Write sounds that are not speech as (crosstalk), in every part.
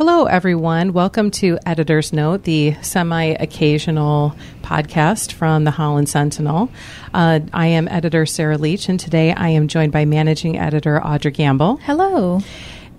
Hello, everyone. Welcome to Editor's Note, the semi occasional podcast from the Holland Sentinel. Uh, I am editor Sarah Leach, and today I am joined by managing editor Audra Gamble. Hello.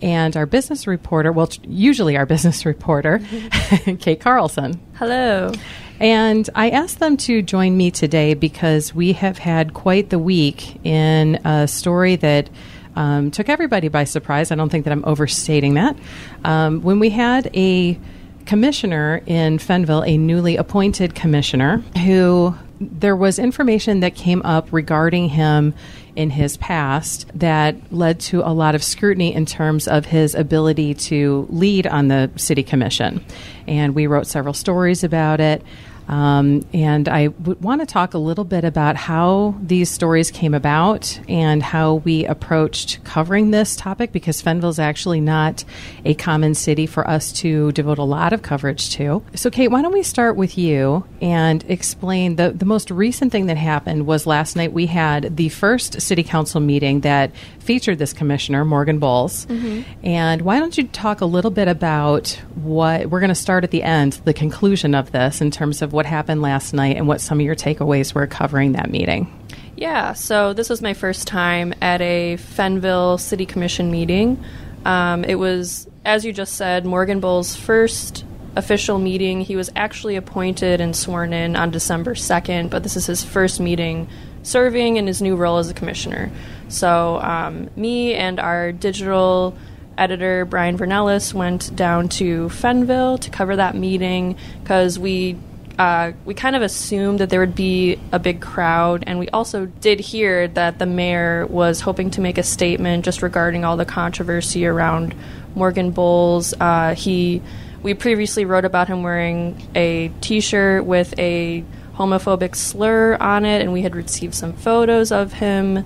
And our business reporter, well, usually our business reporter, (laughs) Kate Carlson. Hello. And I asked them to join me today because we have had quite the week in a story that um, took everybody by surprise. I don't think that I'm overstating that. Um, when we had a commissioner in Fenville, a newly appointed commissioner, who there was information that came up regarding him in his past that led to a lot of scrutiny in terms of his ability to lead on the city commission. And we wrote several stories about it. Um, and I would want to talk a little bit about how these stories came about and how we approached covering this topic because Fenville is actually not a common city for us to devote a lot of coverage to. So, Kate, why don't we start with you and explain the, the most recent thing that happened was last night we had the first city council meeting that featured this commissioner, Morgan Bolles. Mm-hmm. And why don't you talk a little bit about what we're going to start at the end, the conclusion of this in terms of what what happened last night and what some of your takeaways were covering that meeting. Yeah, so this was my first time at a Fenville City Commission meeting. Um, it was, as you just said, Morgan Bolles' first official meeting. He was actually appointed and sworn in on December 2nd, but this is his first meeting serving in his new role as a commissioner. So, um, me and our digital editor, Brian Vernellis, went down to Fenville to cover that meeting because we uh, we kind of assumed that there would be a big crowd, and we also did hear that the mayor was hoping to make a statement just regarding all the controversy around Morgan Bolles. Uh, he, we previously wrote about him wearing a T-shirt with a homophobic slur on it, and we had received some photos of him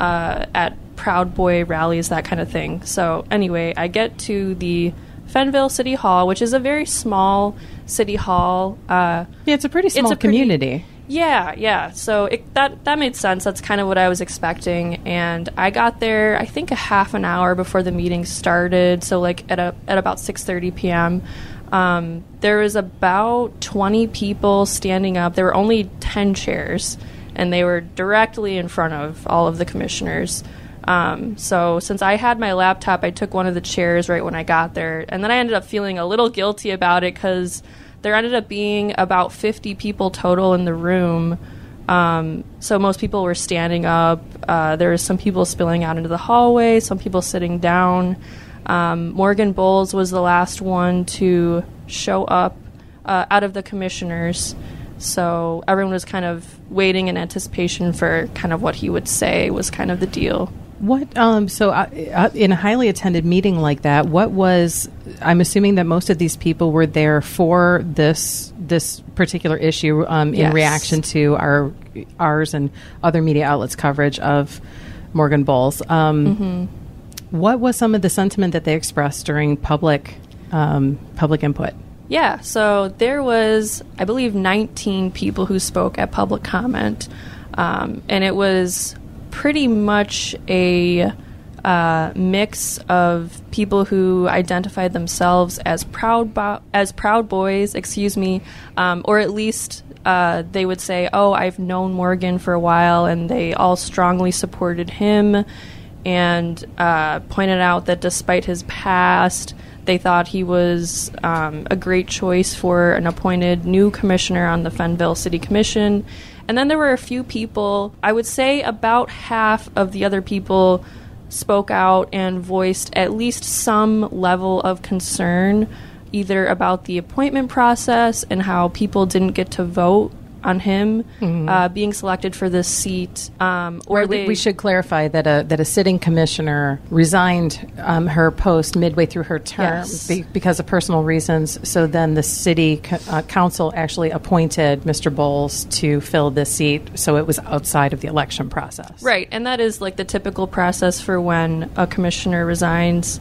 uh, at Proud Boy rallies, that kind of thing. So anyway, I get to the Fenville City Hall, which is a very small city hall. Uh, yeah, it's a pretty small a community. Pretty, yeah, yeah. So it, that that made sense. That's kind of what I was expecting, and I got there. I think a half an hour before the meeting started. So like at a at about six thirty p.m. Um, there was about twenty people standing up. There were only ten chairs, and they were directly in front of all of the commissioners. Um, so since I had my laptop, I took one of the chairs right when I got there, and then I ended up feeling a little guilty about it because there ended up being about 50 people total in the room. Um, so most people were standing up. Uh, there was some people spilling out into the hallway, some people sitting down. Um, Morgan Bolles was the last one to show up uh, out of the commissioners. So everyone was kind of waiting in anticipation for kind of what he would say was kind of the deal. What um, so uh, uh, in a highly attended meeting like that, what was? I'm assuming that most of these people were there for this this particular issue um, yes. in reaction to our ours and other media outlets coverage of Morgan Bolles. Um, mm-hmm. What was some of the sentiment that they expressed during public um, public input? Yeah, so there was, I believe, 19 people who spoke at public comment, um, and it was pretty much a uh, mix of people who identified themselves as proud bo- as proud boys, excuse me, um, or at least uh, they would say, "Oh, I've known Morgan for a while," and they all strongly supported him and uh, pointed out that despite his past, they thought he was um, a great choice for an appointed new commissioner on the Fenville City Commission and then there were a few people, I would say about half of the other people spoke out and voiced at least some level of concern either about the appointment process and how people didn't get to vote on him uh, being selected for this seat. Um, or they, we should clarify that a that a sitting commissioner resigned um, her post midway through her term Yes. be, because of personal reasons. So then the city co- uh, council actually appointed Mr. Bolles to fill this seat. So it was outside of the election process. Right, and that is like the typical process for when a commissioner resigns.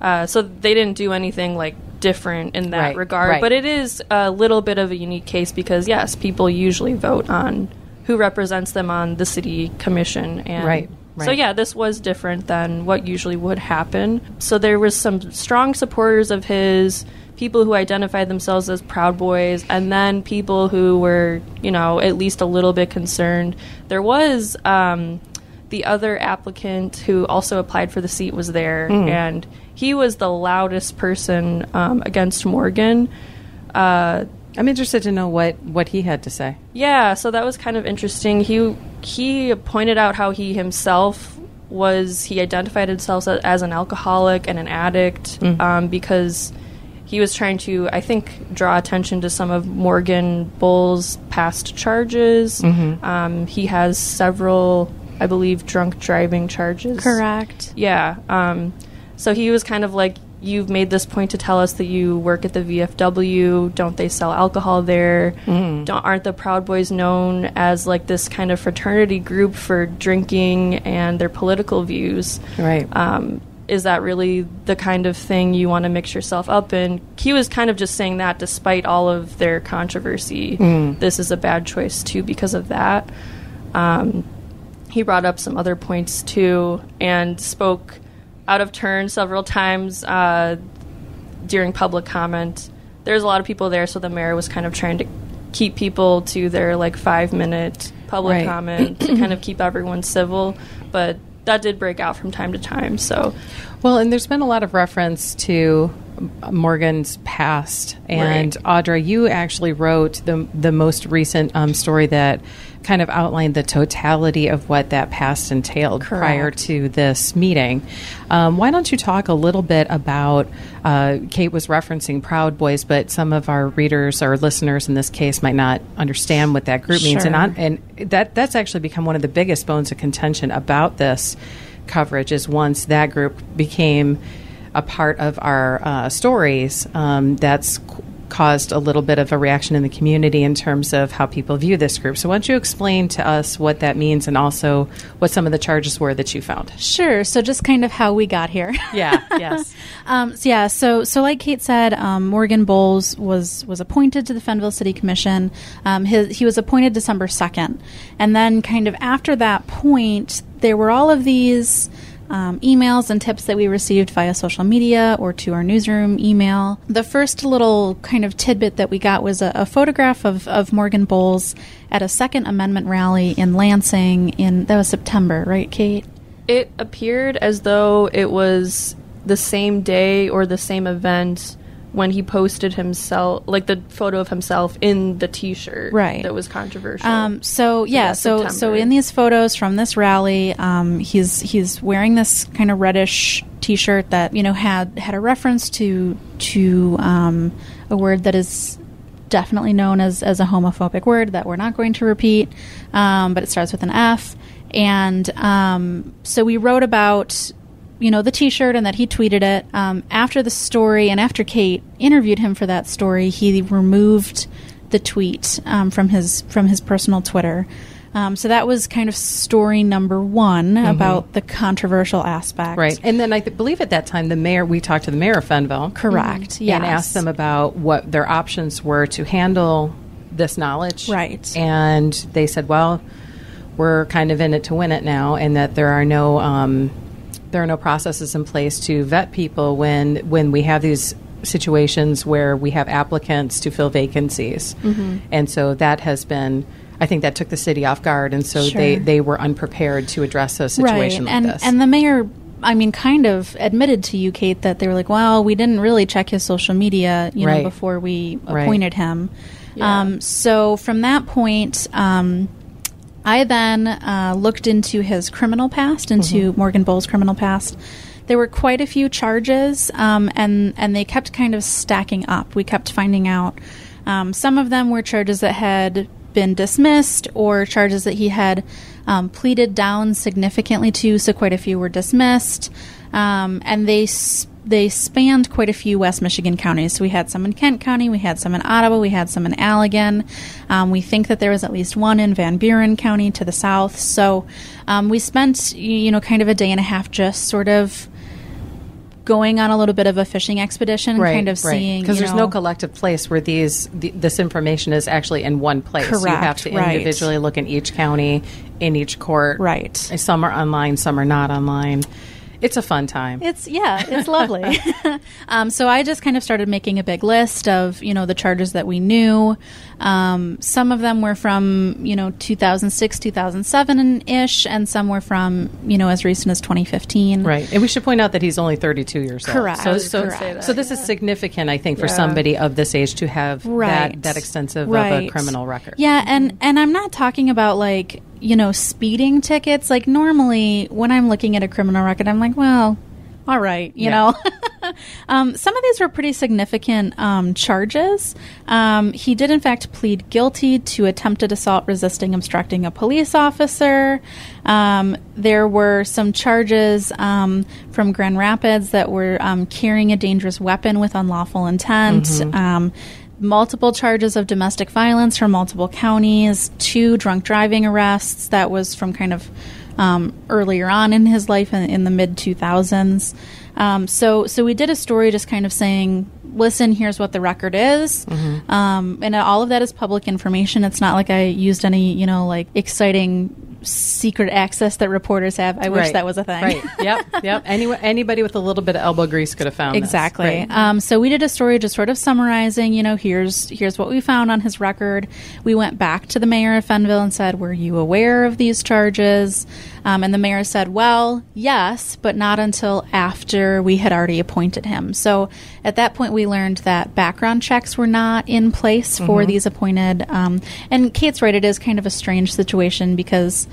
Uh, so they didn't do anything like different in that Right, regard, right. but it is a little bit of a unique case because yes, people usually vote on who represents them on the city commission, and Right, So yeah, this was different than what usually would happen. So there was some strong supporters of his. People who identified themselves as Proud Boys, and then people who were, you know, at least a little bit concerned. There was um, the other applicant who also applied for the seat was there, and he was the loudest person um, against Morgan. Uh, I'm interested to know what what he had to say. yeah, so that was kind of interesting. He he pointed out how he himself was he identified himself as an alcoholic and an addict um, because he was trying to I think draw attention to some of Morgan Bolles' past charges. Um, he has several, I believe, drunk driving charges. Correct. Yeah. Um, so he was kind of like, You've made this point to tell us that you work at the VFW. Don't they sell alcohol there? Don't, aren't the Proud Boys known as like this kind of fraternity group for drinking and their political views? Right. Um, is that really the kind of thing you want to mix yourself up in? He was kind of just saying that despite all of their controversy, this is a bad choice too because of that. Um, he brought up some other points too and spoke out of turn several times uh, during public comment. There's a lot of people there, so the mayor was kind of trying to keep people to their like five minute public Right. comment to kind of keep everyone civil. But that did break out from time to time. So Well, and there's been a lot of reference to Morgan's past, and Audra, you actually wrote the the most recent um, story that kind of outlined the totality of what that past entailed prior to this meeting. Um, why don't you talk a little bit about? Uh, Kate was referencing Proud Boys, but some of our readers or listeners in this case might not understand what that group means, and on, and that that's actually become one of the biggest bones of contention about this coverage is once that group became a part of our uh, stories um, that's caused a little bit of a reaction in the community in terms of how people view this group so why don't you explain to us what that means and also what some of the charges were that you found Sure. So just kind of how we got here. yeah (laughs) yes Um, so yeah, so so like Kate said, um, Morgan Bolles was was appointed to the Fenville City Commission. Um, his, he was appointed December second, and then kind of after that point, there were all of these um, emails and tips that we received via social media or to our newsroom email. The first little kind of tidbit that we got was a, a photograph of, of Morgan Bolles at a Second Amendment rally in Lansing in that was September, right, Kate? it appeared as though it was the same day or the same event when he posted himself, like the photo of himself in the T-shirt, Right. That was controversial. Um, so yeah, so so in these photos from this rally, um, he's he's wearing this kind of reddish T-shirt that you know had had a reference to to um, a word that is definitely known as as a homophobic word that we're not going to repeat, um, but it starts with an F. And um, so we wrote about you know the T-shirt and that he tweeted it um, after the story and after Kate interviewed him for that story. He removed the tweet um, from his from his personal Twitter. Um, so that was kind of story number one about the controversial aspect. Mm-hmm. right and then i th- believe at that time the mayor we talked to the mayor of fenville Correct. Yeah. And Yes. asked them about what their options were to handle this knowledge. Right. And they said, well, we're kind of in it to win it now, and that there are no um, there are no processes in place to vet people when when we have these situations where we have applicants to fill vacancies, Mm-hmm. and so that has been. I think that took the city off guard, and so they, Sure. they were unprepared to address a situation like and this. and the mayor I mean kind of admitted to you Kate that they were like well we didn't really check his social media you Right. know before we Right. appointed him Yeah. um, so from that point um, I then uh, looked into his criminal past into Mm-hmm. Morgan Bolles criminal past there were quite a few charges um, and and they kept kind of stacking up we kept finding out um, some of them were charges that had been dismissed or charges that he had um, pleaded down significantly to. So quite a few were dismissed, um, and they. Sp- they spanned quite a few West Michigan counties. So we had some in Kent County, we had some in Ottawa, we had some in Allegan. Um, we think that there was at least one in Van Buren County to the south. So um, we spent, you know, kind of a day and a half just sort of going on a little bit of a fishing expedition, right, kind of right. seeing because there's know, no collective place where these the, this information is actually in one place. Correct, you have to right. individually look in each county, in each court. Right. Some are online, some are not online. It's a fun time. It's yeah, it's lovely. (laughs) (laughs) um, so I just kind of started making a big list of you know the charges that we knew. Um, some of them were from you know 2006, 2007 ish, and some were from you know as recent as 2015. Right, and we should point out that he's only 32 years old. Correct. I So, so, that, so this is significant, I think, for Yeah. somebody of this age to have Right. that, that extensive of a criminal record. Yeah, and and I'm not talking about like you know speeding tickets. Like normally when I'm looking at a criminal record, I'm like, well, all right, you Yeah. know. (laughs) um, some of these were pretty significant um, charges. Um, he did in fact plead guilty to attempted assault, resisting obstructing a police officer. Um, there were some charges um, from Grand Rapids that were um, carrying a dangerous weapon with unlawful intent. Um, multiple charges of domestic violence from multiple counties, two drunk driving arrests. That was from kind of um, earlier on in his life in, in the mid 2000s. Um, so, so we did a story just kind of saying, listen, here's what the record is. Um, and all of that is public information. It's not like I used any, you know, like exciting secret access that reporters have. I wish Right. that was a thing. Right. Yep. (laughs) Yep. Any, anybody with a little bit of elbow grease could have found this. Exactly. Right. Um, so we did a story just sort of summarizing, you know, here's here's what we found on his record. We went back to the mayor of Fenville and said, "Were you aware of these charges?" Um, and the mayor said, "Well, yes, but not until after we had already appointed him." So at that point, we learned that background checks were not in place for these appointed. Um, and Kate's right; it is kind of a strange situation because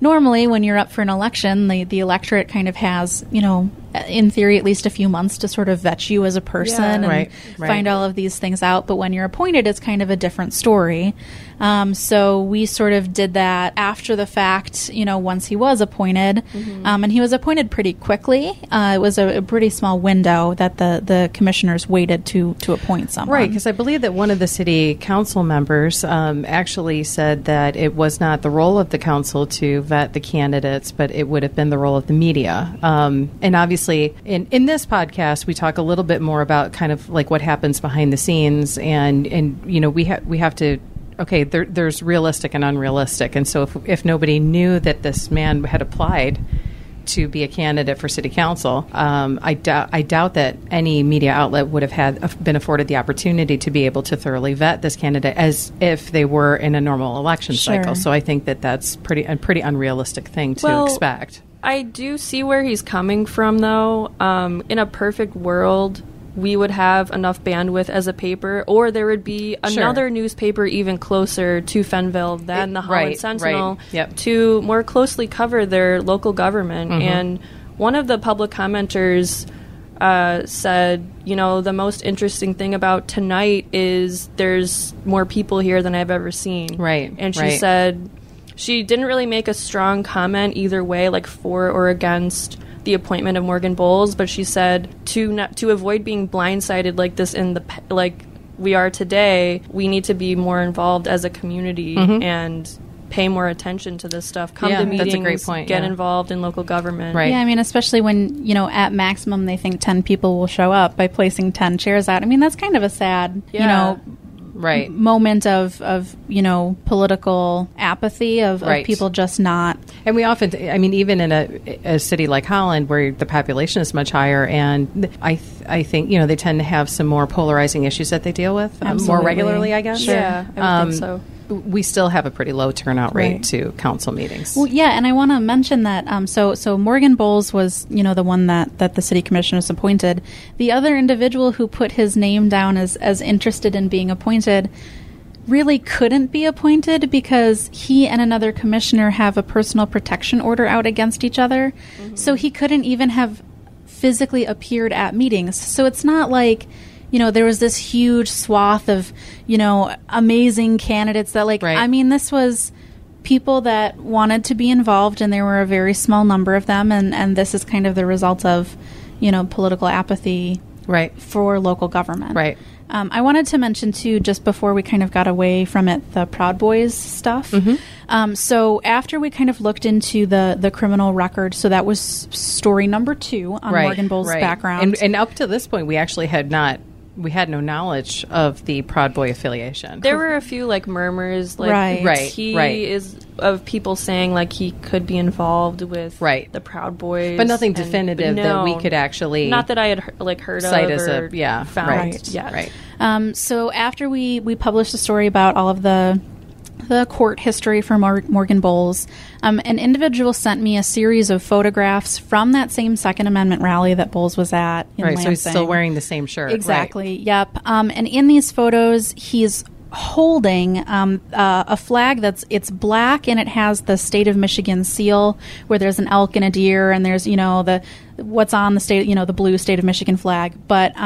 normally when you're up for an election the, the electorate kind of has you know in theory at least a few months to sort of vet you as a person Yeah. and Right, right. find all of these things out but when you're appointed it's kind of a different story um, so we sort of did that after the fact you know once he was appointed Mm-hmm. um, and he was appointed pretty quickly uh, it was a, a pretty small window that the, the commissioners waited to to appoint someone Right, because I believe that one of the city council members um, actually said that it was not the role of the council to vet the candidates, but it would have been the role of the media. Um, and obviously, in, in this podcast, we talk a little bit more about kind of like what happens behind the scenes, and and you know we have we have to. Okay, there, there's realistic and unrealistic, and so if, if nobody knew that this man had applied to be a candidate for city council. Um, I doubt I doubt that any media outlet would have had been afforded the opportunity to be able to thoroughly vet this candidate as if they were in a normal election Sure. cycle. So I think that that's pretty a pretty unrealistic thing to Well, expect. I do see where he's coming from, though. Um, in a perfect world, we would have enough bandwidth as a paper, or there would be Sure. another newspaper even closer to Fenville than It- the Holland right, Sentinel right. Yep. to more closely cover their local government. Mm-hmm. And one of the public commenters uh, said, you know, the most interesting thing about tonight is there's more people here than I've ever seen. Right, And she right. said she didn't really make a strong comment either way, like for or against the appointment of Morgan Bolles, but she said to not, to avoid being blindsided like this in the like we are today, we need to be more involved as a community and pay more attention to this stuff. Come Mm-hmm. Yeah, to that's a meetings, great point, get yeah. involved in local government. Right. Yeah, I mean, especially when, you know, at maximum they think 10 people will show up by placing 10 chairs out. I mean, that's kind of a sad, you know, Right. moment of, of, you know, political apathy of, Right. of people just not. And we often, I mean, even in a, a city like Holland, where the population is much higher, and I, th- I think you know they tend to have some more polarizing issues that they deal with um, more regularly. I guess. Sure. Yeah, I would Um, think so. We still have a pretty low turnout rate Right. to council meetings. Well, yeah, and I want to mention that. Um, so, so Morgan Bolles was, you know, the one that, that the city commissioners appointed. The other individual who put his name down as as interested in being appointed really couldn't be appointed because he and another commissioner have a personal protection order out against each other. So he couldn't even have physically appeared at meetings. So it's not like you know, there was this huge swath of, you know, amazing candidates that, like, Right. I mean, this was people that wanted to be involved, and there were a very small number of them, and, and this is kind of the result of, you know, political apathy Right. for local government. Right. Um, I wanted to mention too, just before we kind of got away from it, the Proud Boys stuff. Mm-hmm. Um, so after we kind of looked into the the criminal record, so that was story number two on right. Morgan Bolles' right. background. And, and up to this point, we actually had not. We had no knowledge of the Proud Boy affiliation. There were a few like murmurs, like Right. Right, he right. is of people saying like he could be involved with Right. the Proud Boys, but nothing and- definitive but that we could actually Not that I had like heard cite of as or a yeah found right yet. right Um, so after we we published a story about all of the the court history for Mor- Morgan Bolles, um, an individual sent me a series of photographs from that same Second Amendment rally that Bolles was at. In right. So he's still wearing the same shirt. right. Exactly. Yep. Um, and in these photos, he's holding um, uh, a flag that's it's black and it has the state of Michigan seal, where there's an elk and a deer, and there's you know the what's on the state, you know the blue state of Michigan flag, but.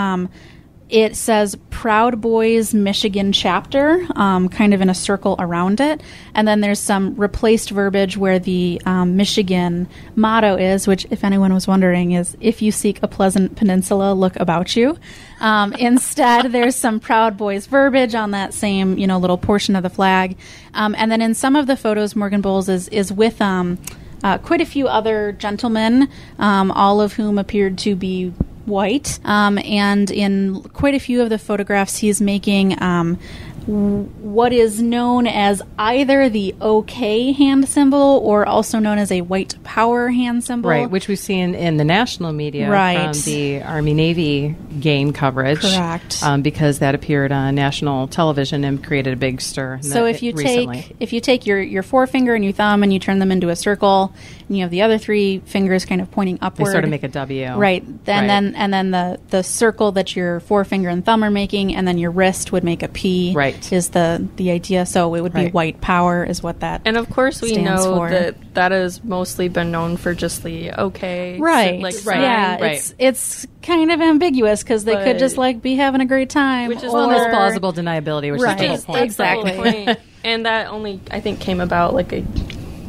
It says Proud Boys Michigan chapter, um, kind of in a circle around it. And then there's some replaced verbiage where the um, Michigan motto is, which, if anyone was wondering, is if you seek a pleasant peninsula, look about you. Um, (laughs) instead, there's some Proud Boys verbiage on that same, you know, little portion of the flag. Um, and then in some of the photos, Morgan Bolles is, is with um, uh, quite a few other gentlemen, um, all of whom appeared to be white. Um, and in quite a few of the photographs, he's making um, what is known as either the OK hand symbol or also known as a white power hand symbol. Right, which we've seen in the national media Right. from the Army Navy game coverage. Correct. Um, because that appeared on national television and created a big stir. So if you recently. take if you take your, your forefinger and your thumb and you turn them into a circle, and you have the other three fingers kind of pointing upward. they sort of make a W. Right. Then Right. then and then the the circle that your forefinger and thumb are making, and then your wrist would make a P. Right. Is the the idea? So it would be Right. white power is what that. And of course, we stands know for. that that has mostly been known for just the okay, Right. like Right. Yeah. Right. It's it's kind of ambiguous because they could But- just like be having a great time. Which is well, there's or- plausible deniability, which Right. is the whole That's point. the whole Exactly. point. and that only I think came about like a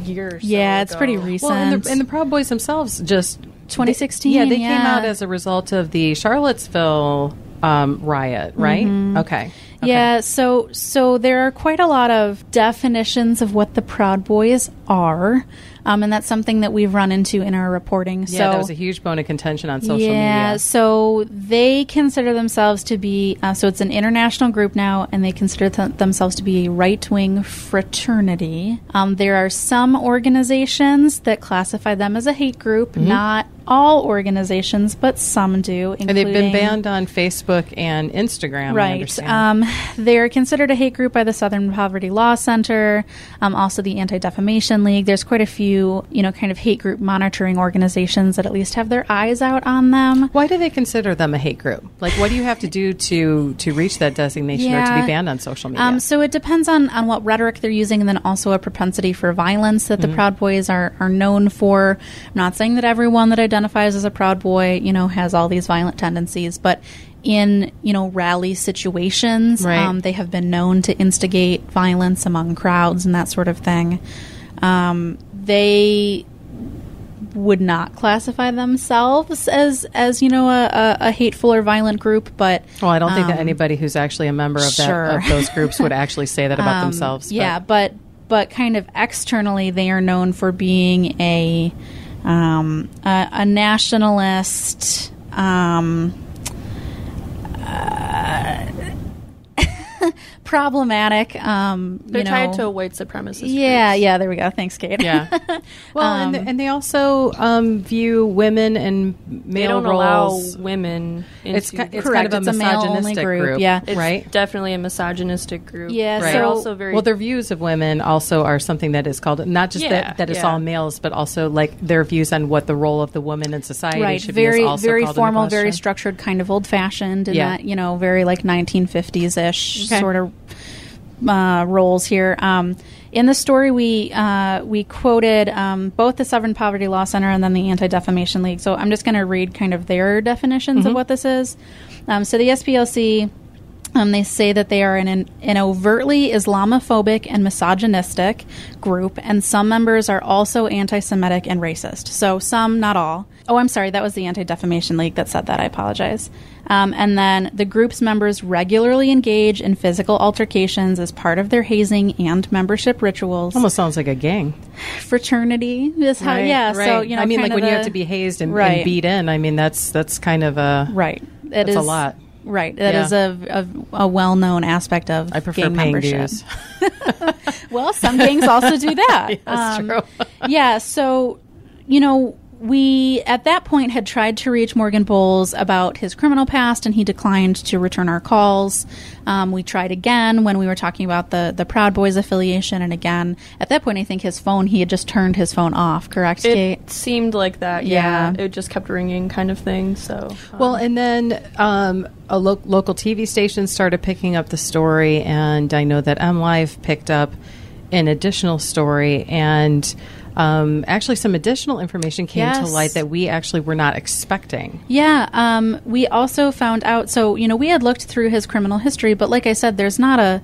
year. Or so Yeah, it's pretty recent. Well, and the, and the Proud Boys themselves just 2016, yeah, they came yeah. out as a result of the Charlottesville um, riot, right? Mm-hmm. Okay. Okay. Yeah, so so there are quite a lot of definitions of what the Proud Boys are, um, and that's something that we've run into in our reporting. Yeah, so that was a huge bone of contention on social yeah, media. Yeah, so they consider themselves to be uh, so it's an international group now, and they consider th- themselves to be a right wing fraternity. Um, there are some organizations that classify them as a hate group, not all organizations, but some do. And they've been banned on Facebook and Instagram. Right. Um, they're considered a hate group by the Southern Poverty Law Center, um, also the Anti Defamation League. There's quite a few, you know, kind of hate group monitoring organizations that at least have their eyes out on them. Why do they consider them a hate group? Like, what do you have to do to to reach that designation or to be banned on social media? Um, so it depends on, on what rhetoric they're using, and then also a propensity for violence that Mm-hmm. the Proud Boys are, are known for. I'm not saying that everyone that identifies as a Proud Boy, you know, has all these violent tendencies, but in you know rally situations, Right. um, they have been known to instigate violence among crowds and that sort of thing. Um, they would not classify themselves as as you know a, a, a hateful or violent group, but well, I don't think that um, anybody who's actually a member of, that, of those groups would (laughs) actually say that about Um, themselves. Yeah, but but kind of externally, they are known for being a um, a, a nationalist. Um, uh, (laughs) problematic. Um, They're you know, tied to a white supremacist. yeah, groups. yeah. There we go. Thanks, Kate. Yeah. (laughs) Well, and, Um, and they also um, view women and male They don't allow roles. women. Into It's, ki- it's Correct, kind of a it's a male-only misogynistic group, group, yeah. It's right? definitely a misogynistic group. Yeah, Right. They're so- also very well, their views of women also are something that is called not just Yeah, that, that it's yeah. all males, but also like their views on what the role of the woman in society right should very be. Is also very formal very structured kind of old fashioned and Yeah. that you know very like 1950s ish Okay. sort of uh, roles here um, in the story, we uh, we quoted um, both the Southern Poverty Law Center and then the Anti Defamation League. So I'm just going to read kind of their definitions of what this is. Um, so the SPLC. Um, they say that they are an, an overtly Islamophobic and misogynistic group, and some members are also anti Semitic and racist. So, some, not all. Oh, I'm sorry, that was the Anti Defamation League that said that. I apologize. Um, and then the group's members regularly engage in physical altercations as part of their hazing and membership rituals. Almost sounds like a gang. Fraternity is how, Right, yeah. So, right. you know, I mean, like when of you have to be hazed and, Right. and beat in. I mean, that's that's kind of a Right. It That's a lot. Right. That Yeah. is a, a, a well known aspect of I prefer gang paying membership. dues. (laughs) Well, some gangs also do that. (laughs) Um, that's true. yeah. So, you know, we at that point had tried to reach Morgan Bolles about his criminal past, and he declined to return our calls. Um, we tried again when we were talking about the the Proud Boys affiliation, and again at that point, I think his phone he had just turned his phone off. Correct, Kate? It seemed like that. Yeah. Yeah. It just kept ringing, kind of thing. So. um, Well, and then um, a lo- local TV station started picking up the story, and I know that MLive picked up an additional story, and um, actually some additional information came to light that we actually were not expecting. Yeah, um, we also found out. So you know, we had looked through his criminal history, but like I said, there's not a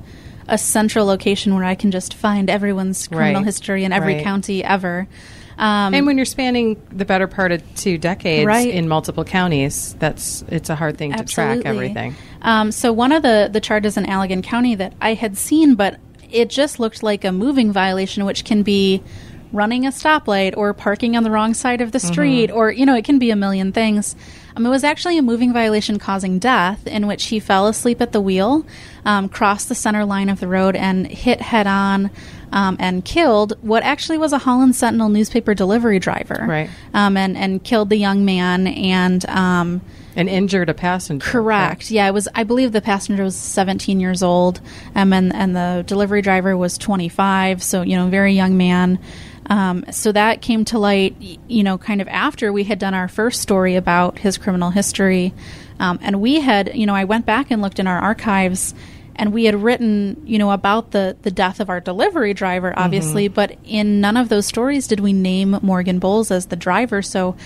a central location where I can just find everyone's criminal Right. history in every Right. county ever. Um, and when you're spanning the better part of two decades Right. in multiple counties, that's it's a hard thing to track everything. Um, so one of the the charges in Allegan County that I had seen, but it just looked like a moving violation, which can be running a stoplight or parking on the wrong side of the street, or you know, it can be a million things. Um, it was actually a moving violation causing death, in which he fell asleep at the wheel, um, crossed the center line of the road, and hit head on. Um, and killed what actually was a Holland Sentinel newspaper delivery driver, Right. Um, and and killed the young man and um, And injured a passenger. Correct. Yeah, it was. I believe the passenger was 17 years old, um, and and the delivery driver was 25. So you know, very young man. Um, so that came to light, you know, kind of after we had done our first story about his criminal history, um, and we had, you know, I went back and looked in our archives, and we had written, you know, about the the death of our delivery driver, obviously, but in none of those stories did we name Morgan Bolles as the driver. So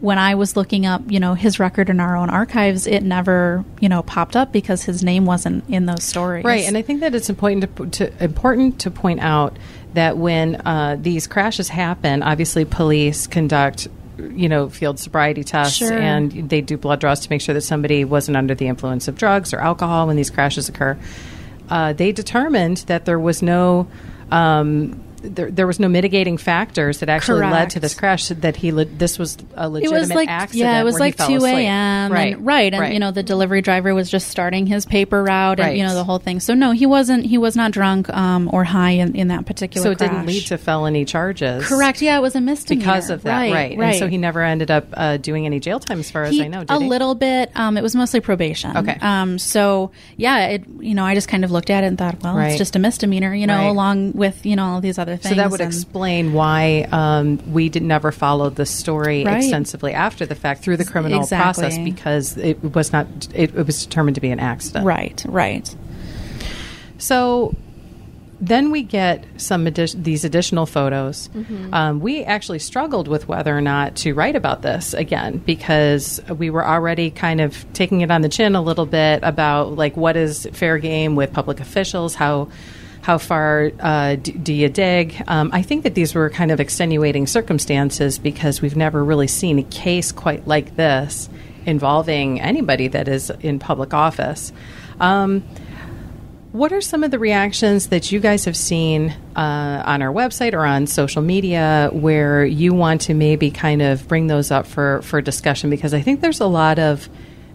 when I was looking up, you know, his record in our own archives, it never, you know, popped up because his name wasn't in those stories. Right, and I think that it's important to, to important to point out that when uh, these crashes happen, obviously police conduct you know field sobriety tests Sure. and they do blood draws to make sure that somebody wasn't under the influence of drugs or alcohol when these crashes occur. Uh, they determined that there was no. Um, there, there was no mitigating factors that actually led to this crash. That he, le- this was a it legitimate was like accident. yeah, it was like two a.m. Right, and right, and right. you know the delivery driver was just starting his paper route, and Right. you know the whole thing. So no, he wasn't. He was not drunk um, or high in, in that particular. so it didn't lead to felony charges. correct. Yeah, it was a misdemeanor because of that, Right, right? And so he never ended up uh, doing any jail time, as far as He- I know. Did a he? little bit. Um, it was mostly probation. Okay. Um, so yeah, it. You know, I just kind of looked at it and thought, well, it's just a misdemeanor. You know, along with you know all these other things. So that would explain why um, we did never follow the story Right. extensively after the fact through the criminal Exactly. process because it was not. It, it was determined to be an accident. Right. Right. So then we get some these additional photos. Um, we actually struggled with whether or not to write about this again because we were already kind of taking it on the chin a little bit about like what is fair game with public officials, how how far uh, d- do you dig? Um, I think that these were kind of extenuating circumstances because we've never really seen a case quite like this involving anybody that is in public office. Um, what are some of the reactions that you guys have seen uh, on our website or on social media where you want to maybe kind of bring those up for, for discussion? Because I think there's a lot of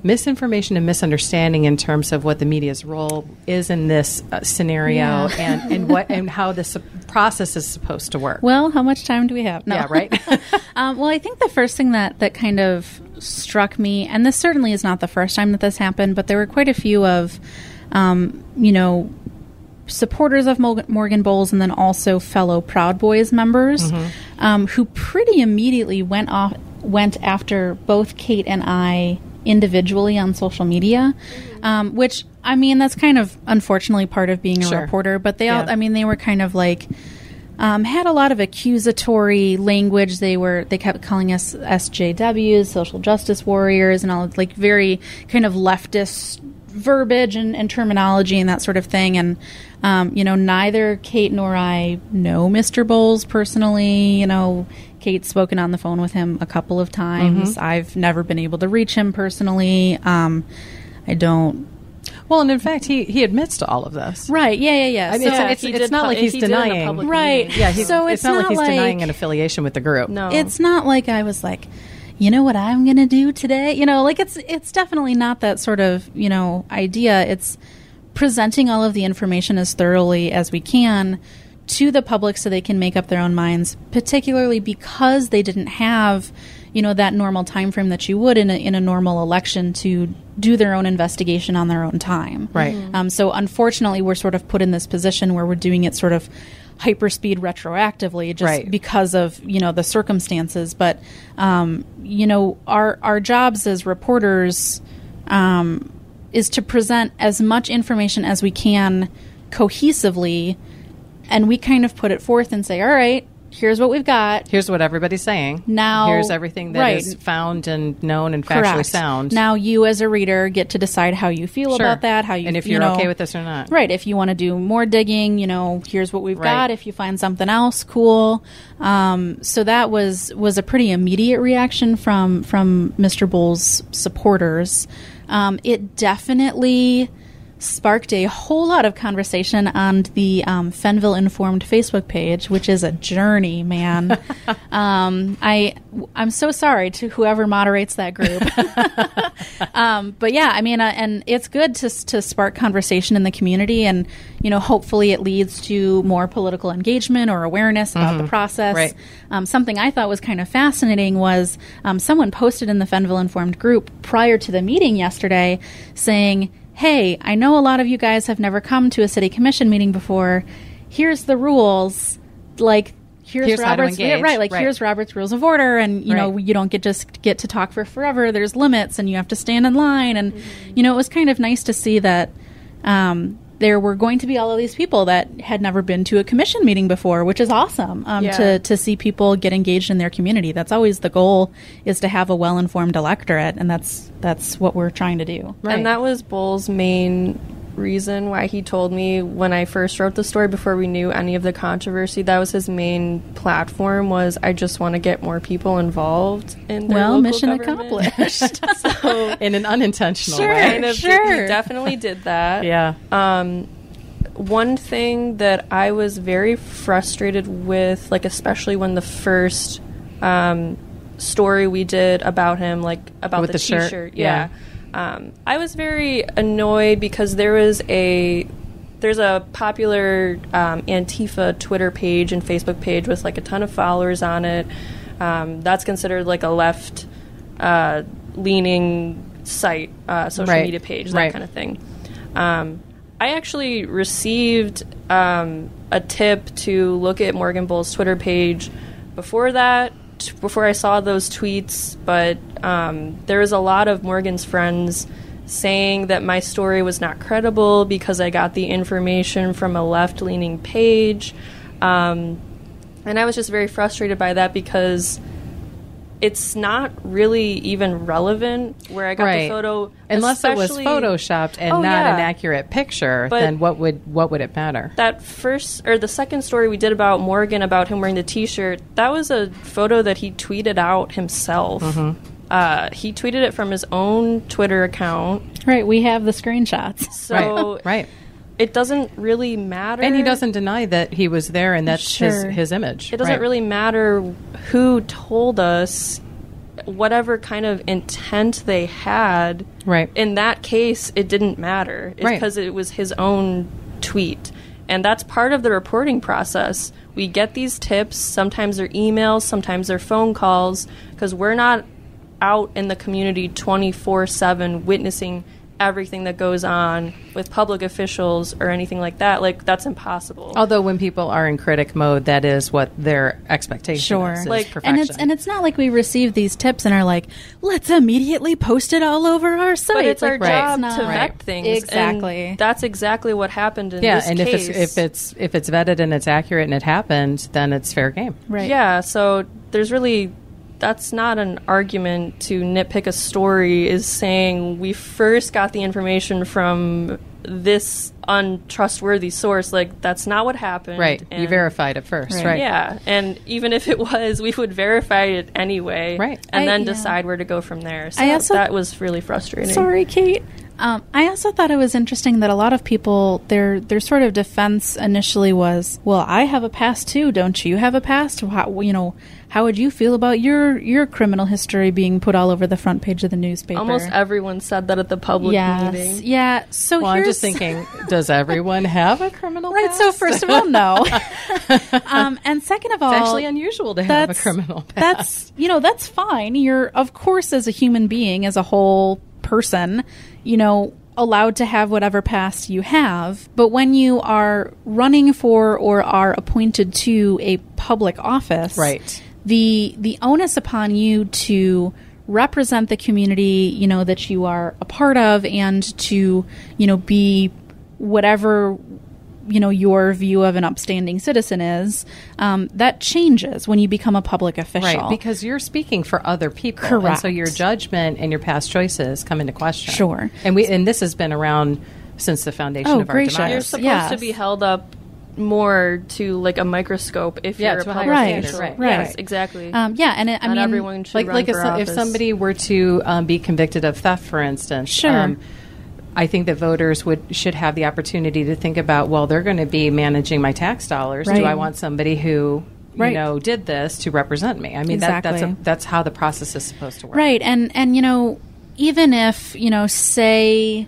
misinformation and misunderstanding in terms of what the media's role is in this uh, scenario Yeah. (laughs) and, and what and how this process is supposed to work. Well, how much time do we have? No. Yeah, right. (laughs) um, well, I think the first thing that that kind of struck me, and this certainly is not the first time that this happened, but there were quite a few of, um, you know, supporters of Morgan Bolles and then also fellow Proud Boys members um, who pretty immediately went off went after both Kate and I individually on social media Um, which I mean, that's kind of unfortunately part of being a Sure. reporter. But they all, Yeah. I mean, they were kind of like um, had a lot of accusatory language. They were they kept calling us SJWs, social justice warriors, and all like very kind of leftist verbiage and, and terminology and that sort of thing. And um, you know, neither Kate nor I know Mr. Bolles personally. You know, Kate's spoken on the phone with him a couple of times. I've never been able to reach him personally. Um, I don't. Well, and in fact, he, he admits to all of this. Right? Yeah, yeah, yeah. I mean, So- it's, it's, it's not pu- like he's he did in a denying. public Right. meeting. Yeah, he's, So it's, it's not, like not he's denying an affiliation with the group. No. it's not like I was like, you know what I'm going to do today. You know, like it's it's definitely not that sort of you know idea. It's presenting all of the information as thoroughly as we can to the public so they can make up their own minds. Particularly because they didn't have you know that normal time frame that you would in a, in a normal election to do their own investigation on their own time. Right. Um, so unfortunately, we're sort of put in this position where we're doing it sort of hyperspeed retroactively, just Right. because of you know the circumstances. But um, you know, our our jobs as reporters um, is to present as much information as we can cohesively, and we kind of put it forth and say, all right. Here's what we've got. Here's what everybody's saying. Now- here's everything that is right. found and known and factually Correct. sound. Now you, as a reader, get to decide how you feel Sure. about that. How you and if you you're know- okay with this or not. Right. If you want to do more digging, you know, here's what we've Right. got. If you find something else, cool. Um, so that was was a pretty immediate reaction from from Mr. Bolles' supporters. Um, it definitely sparked a whole lot of conversation on the um, Fenville Informed Facebook page, which is a journey, man. (laughs) um, I I'm so sorry to whoever moderates that group. (laughs) um, but yeah, I mean, uh, and it's good to to spark conversation in the community, and you know, hopefully, it leads to more political engagement or awareness about the process. Right. Um, something I thought was kind of fascinating was um, someone posted in the Fenville Informed group prior to the meeting yesterday saying, Hey, I know a lot of you guys have never come to a city commission meeting before. Here's the rules. Like, here's, Here's Robert's engage. right. Like, Right. here's Robert's rules of order, and you know, you don't get just get to talk for forever. There's limits, and you have to stand in line. And you know, it was kind of nice to see that um, there were going to be all of these people that had never been to a commission meeting before, which is awesome um, Yeah. to to see people get engaged in their community. That's always the goal is to have a well informed electorate, and that's that's what we're trying to do. Right. And that was Bolles' main reason why he told me when I first wrote the story before we knew any of the controversy. That was his main platform was I just want to get more people involved in their Well, mission government." accomplished. (laughs) so (laughs) in an unintentional Sure. way. kind of Sure. he definitely did that. Yeah. Um, one thing that I was very frustrated with, like especially when the first um, story we did about him, like about With the, the shirt, T-shirt, yeah. yeah, um, I was very annoyed because there was a there's a popular um, Antifa Twitter page and Facebook page with like a ton of followers on it. Um, that's considered like a left uh, leaning site, uh, social Right. media page, that Right. kind of thing. Um, I actually received um, a tip to look at Morgan Bolles' Twitter page before that, before I saw those tweets, but um, there was a lot of Morgan's friends saying that my story was not credible because I got the information from a left leaning page. Um, and I was just very frustrated by that because it's not really even relevant where I got right. the photo. Unless it was photoshopped and Oh, not an accurate picture, But- then what would what would it matter? that first or the second story we did about Morgan about him wearing the T-shirt, that was a photo that he tweeted out himself. Mm-hmm. Uh, he tweeted it from his own Twitter account, right. We have the screenshots. so right. Right. It doesn't really matter. And he doesn't deny that he was there and that's Sure. his his image. It doesn't Right. really matter who told us. Whatever kind of intent they had, Right. in that case, it didn't matter. It's Right. because it was his own tweet. And that's part of the reporting process. We get these tips. Sometimes they're emails, sometimes they're phone calls, because we're not out in the community 24 7 witnessing everything that goes on with public officials or anything like that. Like that's impossible. Although when people are in critic mode, that is what their expectation Sure. is. is Like- perfection. and it's and it's not like we receive these tips and are like, let's immediately post it all over our site. but it's our Right. job that's to not- vet things. and Exactly. that's exactly what happened in yeah, this and case. if it's if it's if it's vetted and it's accurate and it happened, then it's fair game. right. Yeah, so there's really that's not an argument to nitpick a story is saying we first got the information from this untrustworthy source like that's not what happened Right. you verified it first. Right. Right. yeah and even if it was we would verify it anyway Right. and I- then yeah. decide where to go from there so I also- that was really frustrating Sorry, Kate. Um, I also thought it was interesting that a lot of people their their sort of defense initially was, "Well, I have a past too, don't you? Have a past? How, you know, how would you feel about your your criminal history being put all over the front page of the newspaper?" almost everyone said that at the public yes, meeting yeah. So Well, I'm just thinking, does everyone have a criminal right. past? So first of all, no. (laughs) um, and second of all, it's actually unusual to have a criminal past. That's you know that's fine. You're of course as a human being, as a whole person, you know allowed to have whatever past you have. But when you are running for or are appointed to a public office, Right. The the onus upon you to represent the community, you know that you are a part of, and to you know be whatever you know your view of an upstanding citizen is um, that changes when you become a public official Right, because you're speaking for other people, And so your judgment and your past choices come into question. Sure. and we and this has been around since the foundation Oh, of our gracious. democracy. you're supposed Yes. to be held up more to like a microscope if Yeah, you're a public standard, official. right, Yes, right. exactly. um, yeah and it, i Not mean everyone should like run like for if, so- if somebody were to um, be convicted of theft, for instance, Sure. I think that voters would should have the opportunity to think about, well, they're going to be managing my tax dollars. Right. Do I want somebody who Right. you know did this to represent me? I mean, that, that's a, that's how the process is supposed to work. Right, and and you know, even if you know, say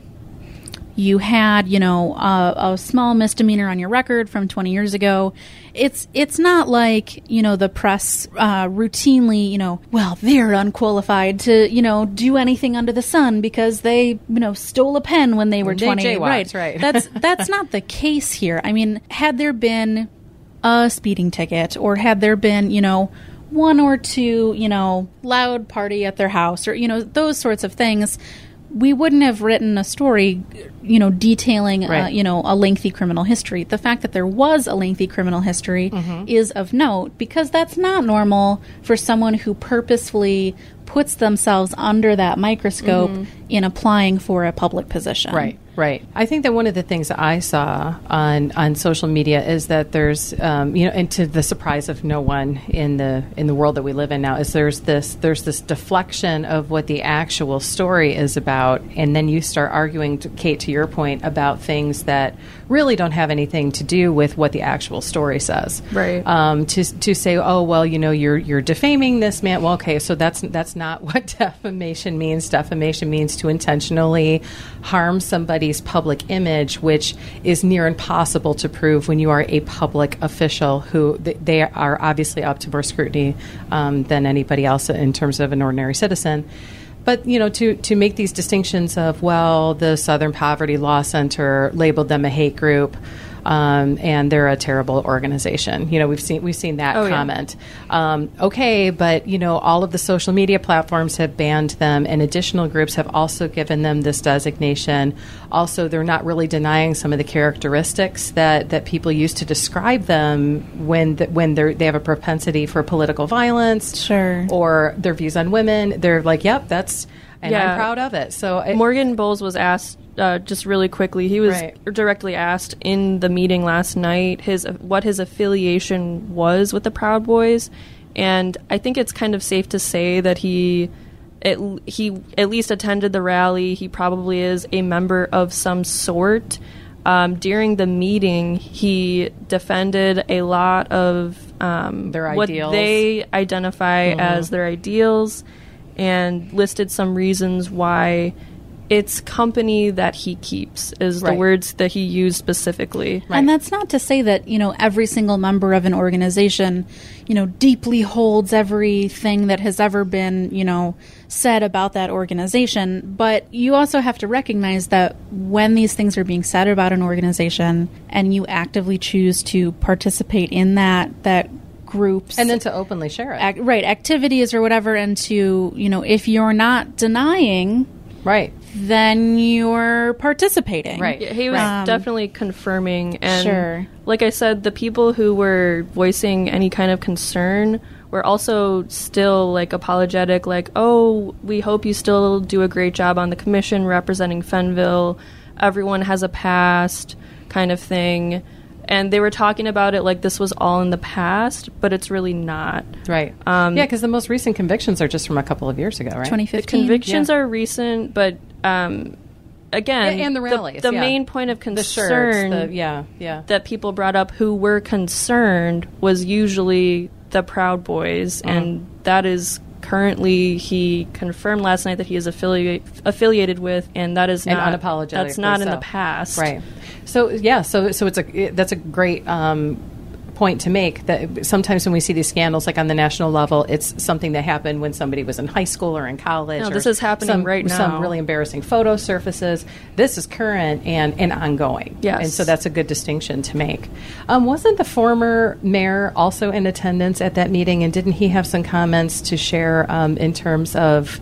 you had you know a, a small misdemeanor on your record from 20 years ago, it's it's not like you know the press uh, routinely you know well they're unqualified to you know do anything under the sun because they you know stole a pen when they were They 20 jaywalked, right. that's (laughs) that's not the case here. I mean, had there been a speeding ticket or had there been, you know, one or two, you know, loud party at their house or, you know, those sorts of things, we wouldn't have written a story, you know, detailing, uh, you know, a lengthy criminal history. The fact that there was a lengthy criminal history is of note because that's not normal for someone who purposefully puts themselves under that microscope in applying for a public position. Right, right. I think that one of the things I saw on on social media is that there's, um, you know, and to the surprise of no one in the in the world that we live in now, is there's this there's this deflection of what the actual story is about, and then you start arguing, to, Kate, to your point, about things that really don't have anything to do with what the actual story says. Right. Um, to to say, oh well, you know, you're you're defaming this man. Well, okay, so that's that's not (laughs) what defamation means. Defamation means to intentionally harm somebody's public image, which is near impossible to prove when you are a public official who th- they are obviously up to more scrutiny um, than anybody else in terms of an ordinary citizen. But you know, to to make these distinctions of well, the Southern Poverty Law Center labeled them a hate group. Um, and they're a terrible organization. You know, we've seen we've seen that Oh, yeah. comment. Um, okay, but you know, all of the social media platforms have banned them, and additional groups have also given them this designation. Also, they're not really denying some of the characteristics that, that people use to describe them when the, when they they have a propensity for political violence, Sure. or their views on women. They're like, yep, that's, and Yeah. I'm proud of it. So it, Morgan Bolles was asked uh, just really quickly. He was Right. directly asked in the meeting last night his what his affiliation was with the Proud Boys, and I think it's kind of safe to say that he. It, he at least attended the rally. He probably is a member of some sort. Um, during the meeting, he defended a lot of um, Their what ideals. they identify as their ideals and listed some reasons why it's company that he keeps is the words that he used specifically. Right. And that's not to say that, you know, every single member of an organization, you know, deeply holds everything that has ever been, you know, said about that organization. But you also have to recognize that when these things are being said about an organization and you actively choose to participate in that, that groups and then to openly share it. ac- right activities or whatever and to you know if you're not denying right. Then you're participating Right. Yeah, he was Um, definitely confirming and Sure. like I said, the people who were voicing any kind of concern were also still like apologetic, like, oh, we hope you still do a great job on the commission representing Fenville. Everyone has a past kind of thing. And they were talking about it like this was all in the past, but it's really not. Right. Um, yeah, because the most recent convictions are just from a couple of years ago, right? 2015 The Convictions Yeah. are recent, but um, again, Yeah, and the rallies, the, yeah. main point of The shirts. concern The, yeah. Yeah. that people brought up who were concerned was usually the Proud Boys, Uh-huh. and that is currently he confirmed last night that he is affiliate, affiliated with, and that is And not unapologetically That's not in so. the past, Right. So yeah, so so it's a it- that's a great um, point to make. That sometimes when we see these scandals, like on the national level, it's something that happened when somebody was in high school or in college. No, this is happening some, right now. Some really embarrassing photo surfaces. This is current and and ongoing. Yes. and so that's a good distinction to make. Um, wasn't the former mayor also in attendance at that meeting, and didn't he have some comments to share um, in terms of?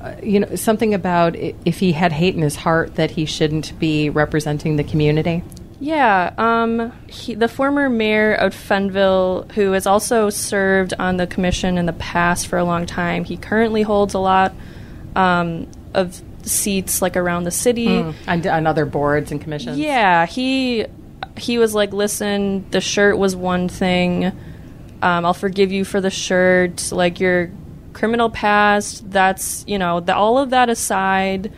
uh, you know something about if he had hate in his heart that he shouldn't be representing the community. Yeah, um, he, the former mayor of Fenville, who has also served on the commission in the past for a long time, he currently holds a lot um, of seats like around the city. and on other boards and commissions. Yeah, he he was like, "Listen, the shirt was one thing. Um, I'll forgive you for the shirt. Like your criminal past. That's you know, the, all of that aside."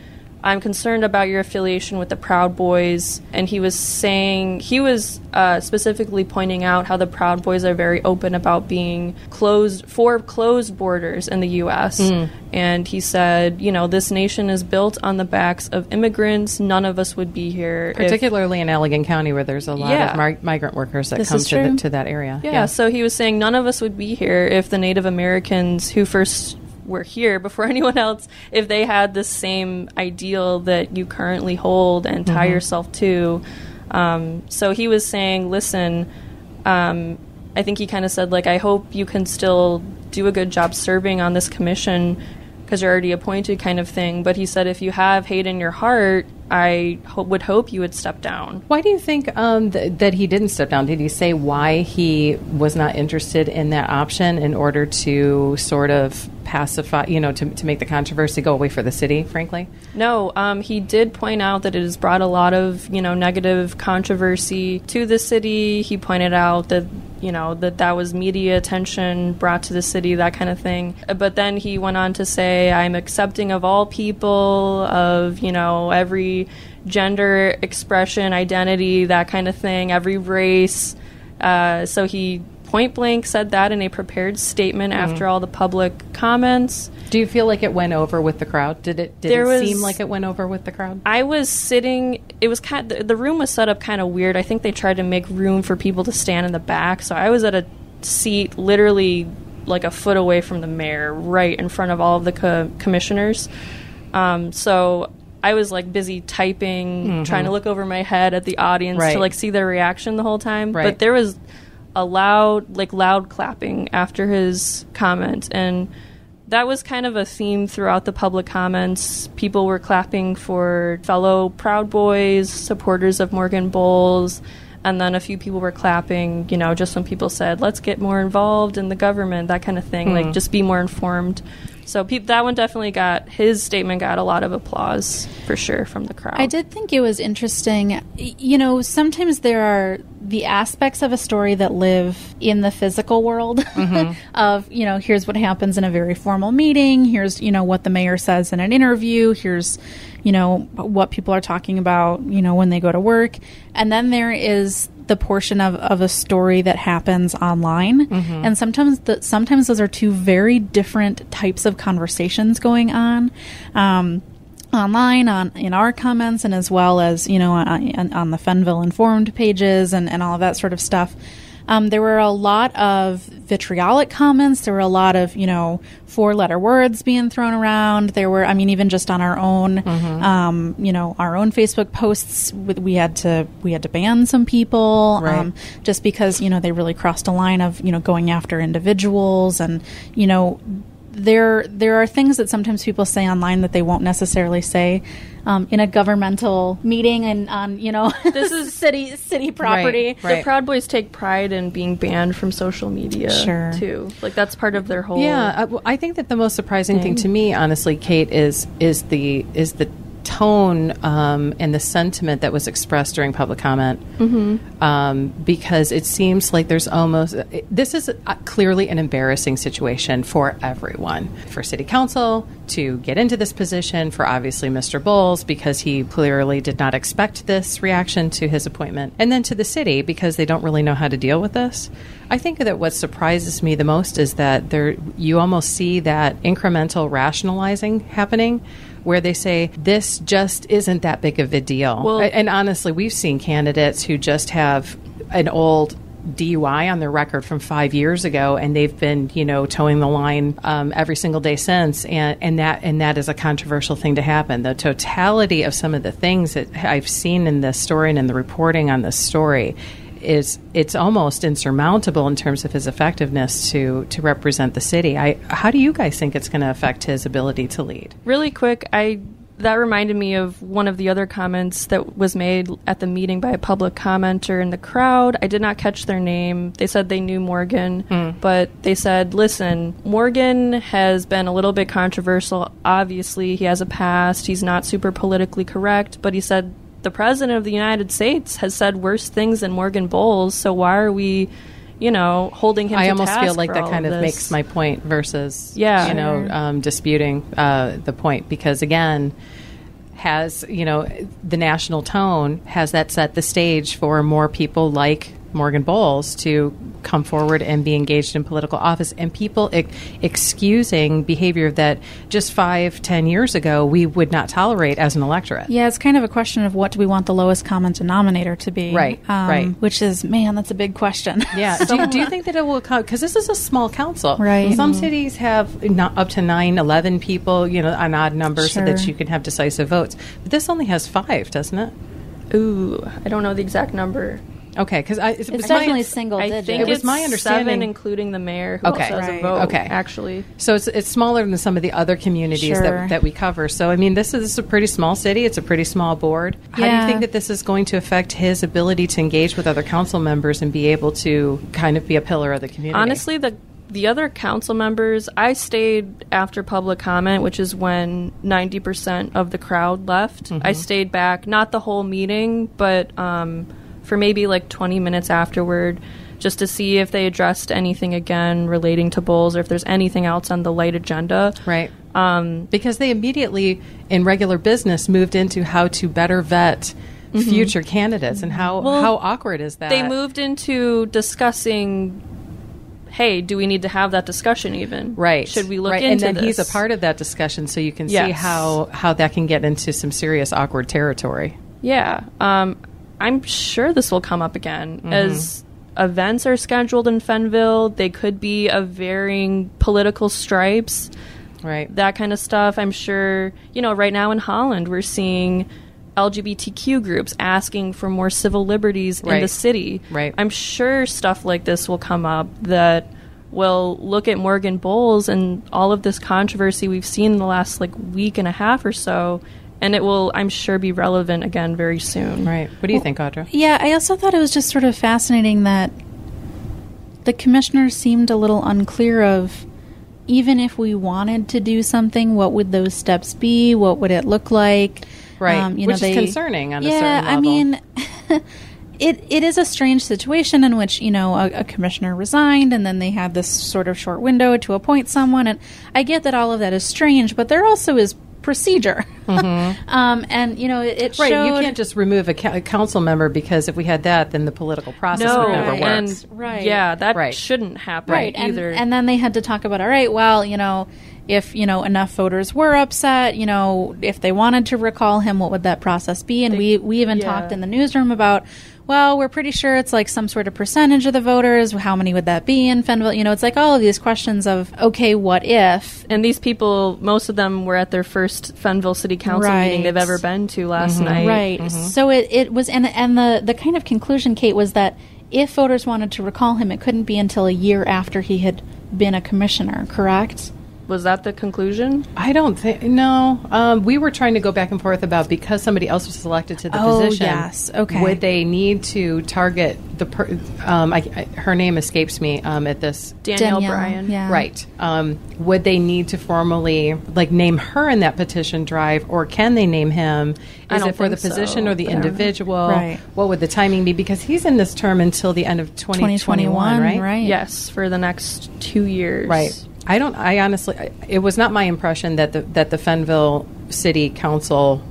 I'm concerned about your affiliation with the Proud Boys. And he was saying, he was uh, specifically pointing out how the Proud Boys are very open about being closed, for closed borders in the U.S. And he said, you know, this nation is built on the backs of immigrants. None of us would be here. if- particularly in Allegan County, where there's a lot Yeah. of mi- migrant workers that come to, the, to that area. Yeah, so he was saying none of us would be here if the Native Americans who first were here before (laughs) anyone else, if they had the same ideal that you currently hold and tie yourself to. Um, so he was saying, listen, um, I think he kind of said, like, I hope you can still do a good job serving on this commission because you're already appointed, kind of thing. But he said, if you have hate in your heart, I ho- would hope you would step down. Why do you think um, th- that he didn't step down? Did he say why he was not interested in that option in order to sort of pacify, you know, to, to make the controversy go away for the city, frankly? No, um, he did point out that it has brought a lot of you know negative controversy to the city. He pointed out that you know that that was media attention brought to the city, that kind of thing. But then he went on to say, "I'm accepting of all people, of you know every gender expression, identity, that kind of thing, every race." Uh, so he point blank said that in a prepared statement after all the public comments. Do you feel like it went over with the crowd? Did it? Did There it was- seem like it went over with the crowd? I was sitting. It was kind. The, the room was set up kind of weird. I think they tried to make room for people to stand in the back. So I was at a seat, literally like a foot away from the mayor, right in front of all of the co- commissioners. Um, so I was like busy typing, trying to look over my head at the audience Right. to like see their reaction the whole time. Right. But there was a loud, like loud clapping after his comment, and that was kind of a theme throughout the public comments. People were clapping for fellow Proud Boys, supporters of Morgan Bolles, and then a few people were clapping, you know, just when people said, let's get more involved in the government, that kind of thing, like hmm. just be more informed. So peop that one definitely got, his statement got a lot of applause for sure from the crowd. I did think it was interesting. You know, sometimes there are the aspects of a story that live in the physical world (laughs) mm-hmm. of, you know, here's what happens in a very formal meeting, here's, you know, what the mayor says in an interview, here's, you know, what people are talking about, you know, when they go to work. And then there is the portion of, of a story that happens online. And sometimes the, sometimes those are two very different types of conversations going on. Um, online on in our comments and as well as you know on, on the Fenville informed pages and, and all of that sort of stuff. Um, there were a lot of vitriolic comments. There were a lot of, you know, four letter words being thrown around. There were, I mean, even just on our own, Mm-hmm. um, you know, our own Facebook posts, we- we had to, we had to ban some people, Right. um, just because, you know, they really crossed a line of, you know, going after individuals and, you know, there there are things that sometimes people say online that they won't necessarily say um, in a governmental meeting and on you know (laughs) This is- city city property. Right. The Proud Boys take pride in being banned from social media Sure. too. Like that's part of their whole Yeah, I, well, I think that the most surprising thing to me, honestly, Kate, is is the is the tone um, and the sentiment that was expressed during public comment. Mm-hmm. Um, because it seems like there's almost it- this is clearly an embarrassing situation for everyone, for City Council to get into this position, for obviously Mr. Bolles because he clearly did not expect this reaction to his appointment, and then to the city because they don't really know how to deal with this. I think that what surprises me the most is that there you almost see that incremental rationalizing happening where they say this just isn't that big of a deal. Well- and honestly, we've seen candidates who just have an old DUI on their record from five years ago, and they've been, you know, towing the line um, every single day since, and, and that and that is a controversial thing to happen. The totality of some of the things that I've seen in this story and in the reporting on this story is it's almost insurmountable in terms of his effectiveness to to represent the city. I how do you guys think it's going to affect his ability to lead? Really quick, I that reminded me of one of the other comments that was made at the meeting by a public commenter in the crowd. I did not catch their name. They said they knew Morgan, hmm. but they said, "Listen, Morgan has been a little bit controversial. Obviously, he has a past. He's not super politically correct, but he said the president of the United States has said worse things than Morgan Bolles. So why are we, you know, holding him I to almost feel like that kind of this? makes my point versus, Yeah. you know, um, disputing uh, the point because again, has you know the national tone has that set the stage for more people like Morgan Bolles to come forward and be engaged in political office, and people ex- excusing behavior that just five, ten years ago we would not tolerate as an electorate. Yeah, it's kind of a question of what do we want the lowest common denominator to be, Right, Um, right. Which is, man, that's a big question. (laughs) Yeah. do, you, do you think that it will come? Because this is a small council. Right. Some cities have not up to nine, 11 people, you know, an odd number so that you can have decisive votes. But this only has five, doesn't it? Ooh, I don't know the exact number. Okay. Because I, it's, It's my- definitely single I digit. think It was it's my seven, understanding- including the mayor, who Okay. also has Right. a vote. Okay. actually, So it's, it's smaller than some of the other communities Sure. that, that we cover. So, I mean, this is, this is a pretty small city. It's a pretty small board. How do you think that this is going to affect his ability to engage with other council members and be able to kind of be a pillar of the community? honestly, the the other council members, I stayed after public comment, which is when ninety percent of the crowd left. Mm-hmm. I stayed back, not the whole meeting, but um, for maybe like twenty minutes afterward. Just to see if they addressed anything again relating to Bolles or if there's anything else on the light agenda. Right. Um, because they immediately, in regular business, moved into how to better vet future candidates and how Well, how awkward is that? they moved into discussing hey do we need to have that discussion even right. should we look right. into and then he's a part of that discussion, so you can see how how that can get into some serious awkward territory. yeah um, i'm sure this will come up again Mm-hmm. as events are scheduled in fenville they could be of varying political stripes Right. that kind of stuff i'm sure you know right now in holland we're seeing lgbtq groups asking for more civil liberties in the city Right. i'm sure stuff like this will come up that will look at morgan bolles and all of this controversy we've seen in the last like week and a half or so and it will i'm sure be relevant again very soon right. What do you think, Audra? Yeah, I also thought it was just sort of fascinating that the commissioner seemed a little unclear of even if we wanted to do something, what would those steps be? What would it look like? Right. Um, you Which is concerning on a yeah, certain I mean, (laughs) it it is a strange situation in which you know a, a commissioner resigned and then they had this sort of short window to appoint someone, and I get that all of that is strange, but there also is procedure. (laughs) um, and you know, it, it Right, showed you can't just remove a, ca- a council member because if we had that, then the political process no, would never Right. work. and Right. yeah, that Right. shouldn't happen right either. and then they had to talk about all right well you know if you know enough voters were upset you know if they wanted to recall him what would that process be and we we even yeah. talked in the newsroom about well we're pretty sure it's like some sort of percentage of the voters. How many would that be in fenville? You know it's like all of these questions of okay what if? And these people, most of them were at their first Fenville City Council meeting they've ever been to last mm-hmm. night. right. Mm-hmm. So it, it was and and the the kind of conclusion kate was that if voters wanted to recall him it couldn't be until a year after he had been a commissioner correct Was that the conclusion? I don't think no. Um, we were trying to go back and forth about because somebody else was selected to the Oh, position. yes. Okay. Would they need to target the? Per, um, I, I, her name escapes me um, at this. Danielle, Danielle, Bryan. yeah. Right. Um, would they need to formally like name her in that petition drive, or can they name him? I Is don't it for the think so. position or the I don't know. individual? Right. What would the timing be? Because he's in this term until the end of 2021, 2021 right? right Yes, for the next two years. Right. I don't. I honestly, it was not my impression that the that the Fenville City Council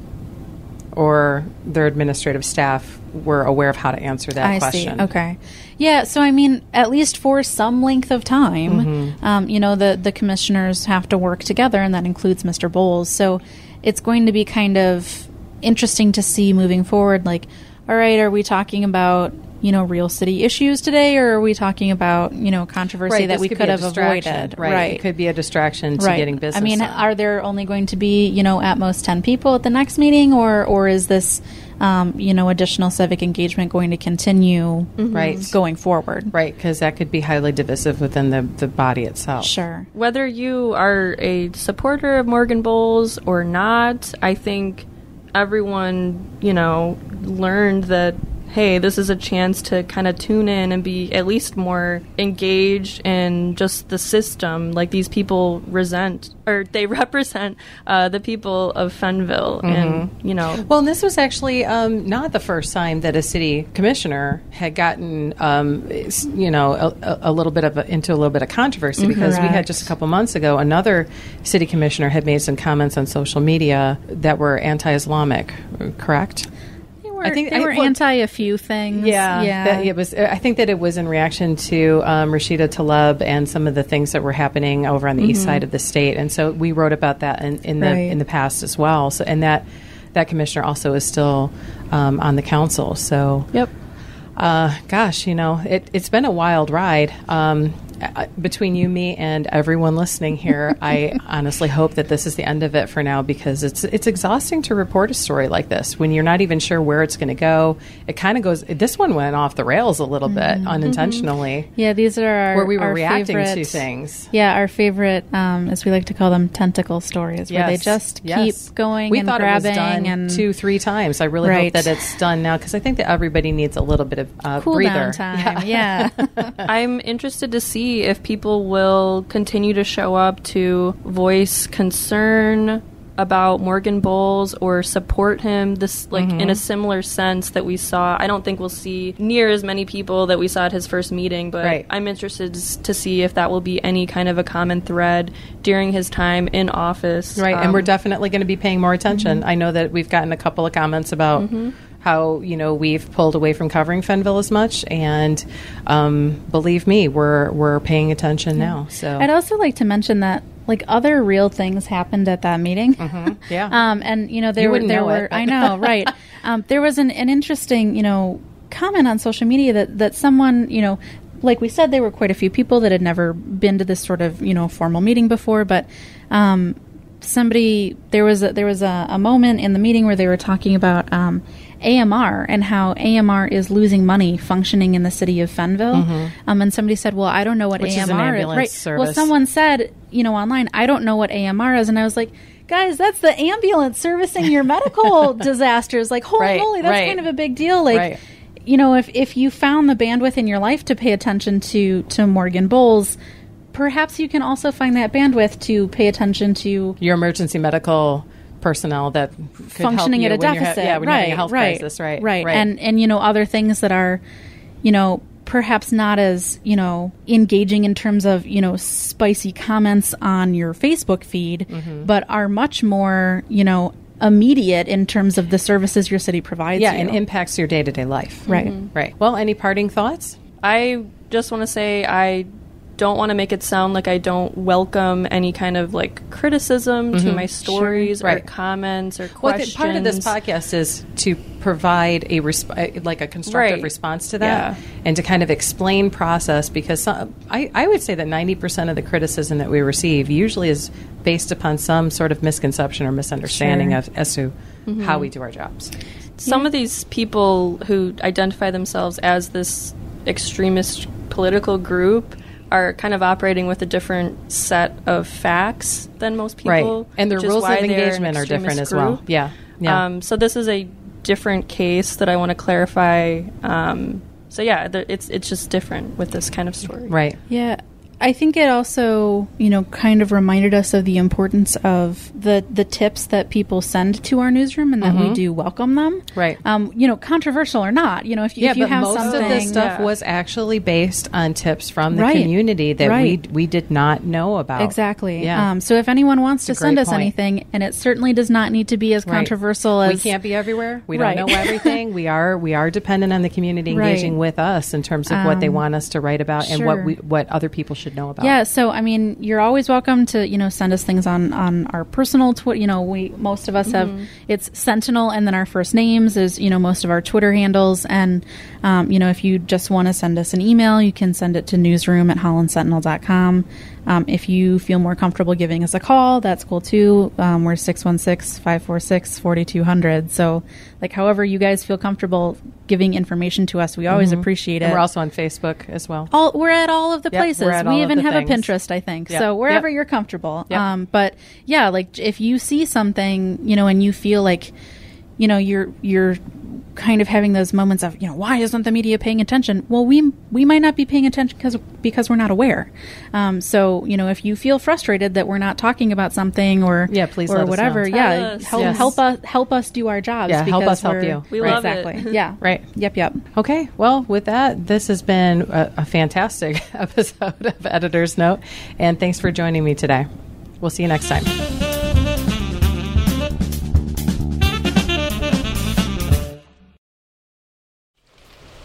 or their administrative staff were aware of how to answer that I question. see. Okay. Yeah. So I mean, at least for some length of time, Mm-hmm. um, you know, the the commissioners have to work together, and that includes Mr. Bolles. So it's going to be kind of interesting to see moving forward. Like, all right, are we talking about you know real city issues today, or are we talking about you know controversy Right, that we could could be a have distraction. avoided? Right. It could be a distraction to getting business. I mean, done. are there only going to be you know at most ten people at the next meeting, or or is this um, you know additional civic engagement going to continue Right. going forward? right because that could be highly divisive within the the body itself. Sure. Whether you are a supporter of Morgan Bolles or not, I think everyone, you know, learned that hey, this is a chance to kind of tune in and be at least more engaged in just the system. Like these people resent or they (laughs) represent uh, the people of Fenville, and you know, Well, this was actually um, not the first time that a city commissioner had gotten, um, you know, a, a- little bit of a, into a little bit of controversy because we had just a couple months ago another city commissioner had made some comments on social media that were anti-Islamic. Correct? Were, I think- they I- were well- anti a few things. Yeah, yeah. it was. I think that it was in reaction to um, Rashida Tlaib and some of the things that were happening over on the east side of the state, and so we wrote about that in, in the Mm-hmm. Right. in the past as well. So, and that that commissioner also is still um, on the council. So, yep. uh, gosh, you know, it, it's been a wild ride. Um, uh, between you, me, and everyone listening here, (laughs) I honestly hope that this is the end of it for now because it's it's exhausting to report a story like this when you're not even sure where it's going to go. It kind of goes. This one went off the rails a little bit unintentionally, yeah, these are our where we were our reacting to things. Yeah, our favorite, um, as we like to call them, tentacle stories, where they just yes. keep going We and thought grabbing it was done and two, three times. I really Right. hope that it's done now because I think that everybody needs a little bit of uh, cool breather. down time. Yeah. (laughs) I'm interested to see if people will continue to show up to voice concern about Morgan Bolles or support him this like in mm-hmm. a similar sense that we saw. I don't think we'll see near as many people that we saw at his first meeting, but Right. I'm interested to see if that will be any kind of a common thread during his time in office. Right, and Um, we're definitely going to be paying more attention. Mm-hmm. I know that we've gotten a couple of comments about mm-hmm. How you know we've pulled away from covering Fenville as much, and um, believe me, we're we're paying attention now. So I'd also like to mention that like other real things happened at that meeting. yeah, (laughs) Um, and you know there You were there were it, I know (laughs) right. Um, there was an, an interesting you know comment on social media that that someone you know like we said there were quite a few people that had never been to this sort of you know formal meeting before, but um, somebody there was a, there was a, a moment in the meeting where they were talking about um, AMR and how AMR is losing money functioning in the city of Fenville. Um, and somebody said, "Well, I don't know what Mm-hmm. Which is AMR an ambulance Right? Well, someone said, you know, online, "I don't know what AMR is," and I was like. Guys, that's the ambulance servicing your medical (laughs) disasters. Like, holy Right, moly, that's right. kind of a big deal. Like, Right. you know, if if you found the bandwidth in your life to pay attention to to Morgan Bolles, perhaps you can also find that bandwidth to pay attention to your emergency medical personnel that could functioning help at a when you're ha- deficit. yeah, when right, you're having a health right, crisis, right, right, and and you know other things that are, you know, perhaps not as you know engaging in terms of you know spicy comments on your Facebook feed, Mm-hmm. but are much more you know immediate in terms of the services your city provides. Yeah, you. and impacts your day to day life. Right. Right. Well, any parting thoughts? I just want to say I don't want to make it sound like I don't welcome any kind of like criticism to my stories Mm-hmm. Right. or comments or questions. think part of this podcast is to provide a resp- like a constructive Right. response to that, Yeah. and to kind of explain process. Because some, I, I would say that ninety percent of the criticism that we receive usually is based upon some sort of misconception or misunderstanding Sure. of as to how we do our jobs. Some of these people who identify themselves as this extremist political group are kind of operating with a different set of facts than most people. right, and their which is rules of engagement are different extremist as well. group. Yeah, yeah. Um, so this is a different case that I want to clarify. Um, so yeah, the, it's it's just different with this kind of story. right. Yeah. I think it also, you know, kind of reminded us of the importance of the the tips that people send to our newsroom, and that we do welcome them. Mm-hmm. Right. Um, you know, controversial or not, you know, if you, Yeah, if you but have most something, of this stuff Yeah. was actually based on tips from the Right. community that Right. we we did not know about. Exactly. Yeah. Um, so if anyone wants to send us point. anything, and it certainly does not need to be as Right. controversial as we can't be everywhere. We don't know everything. we are we are dependent on the community (laughs) engaging with us in terms of what they Um, want us to write about and what we what other people should know about. Yeah, so I mean, you're always welcome to you know send us things on on our personal Twitter. You know, we most of us have it's Sentinel, and then our first names is you know most of our Twitter handles, and um, you know if you just want to send us an email, you can send it to newsroom at hollandsentinel.com. Um, if you feel more comfortable giving us a call, that's cool too. Um, we're 616-546-4200. So, like, however you guys feel comfortable giving information to us, we always appreciate it. And we're also on Facebook as well. All we're at all of the Yep, places. we're at all we even have things. a Pinterest, I think. Yep, So wherever yep. you're comfortable. Yep. Um, but yeah, like if you see something, you know, and you feel like, you know, you're you're kind of having those moments of, you know, why isn't the media paying attention? Well, we we might not be paying attention because because we're not aware. Um, so you know, if you feel frustrated that we're not talking about something or Yeah, please or let us know. whatever, yeah, us. help Yes. help us help us do our jobs. Yeah, help because us help we're- you. We Right, love it. exactly. (laughs) Yeah. Right. Yep. Yep. Okay. Well, with that, this has been a, a fantastic (laughs) episode of Editor's Note, and thanks for joining me today. We'll see you next time.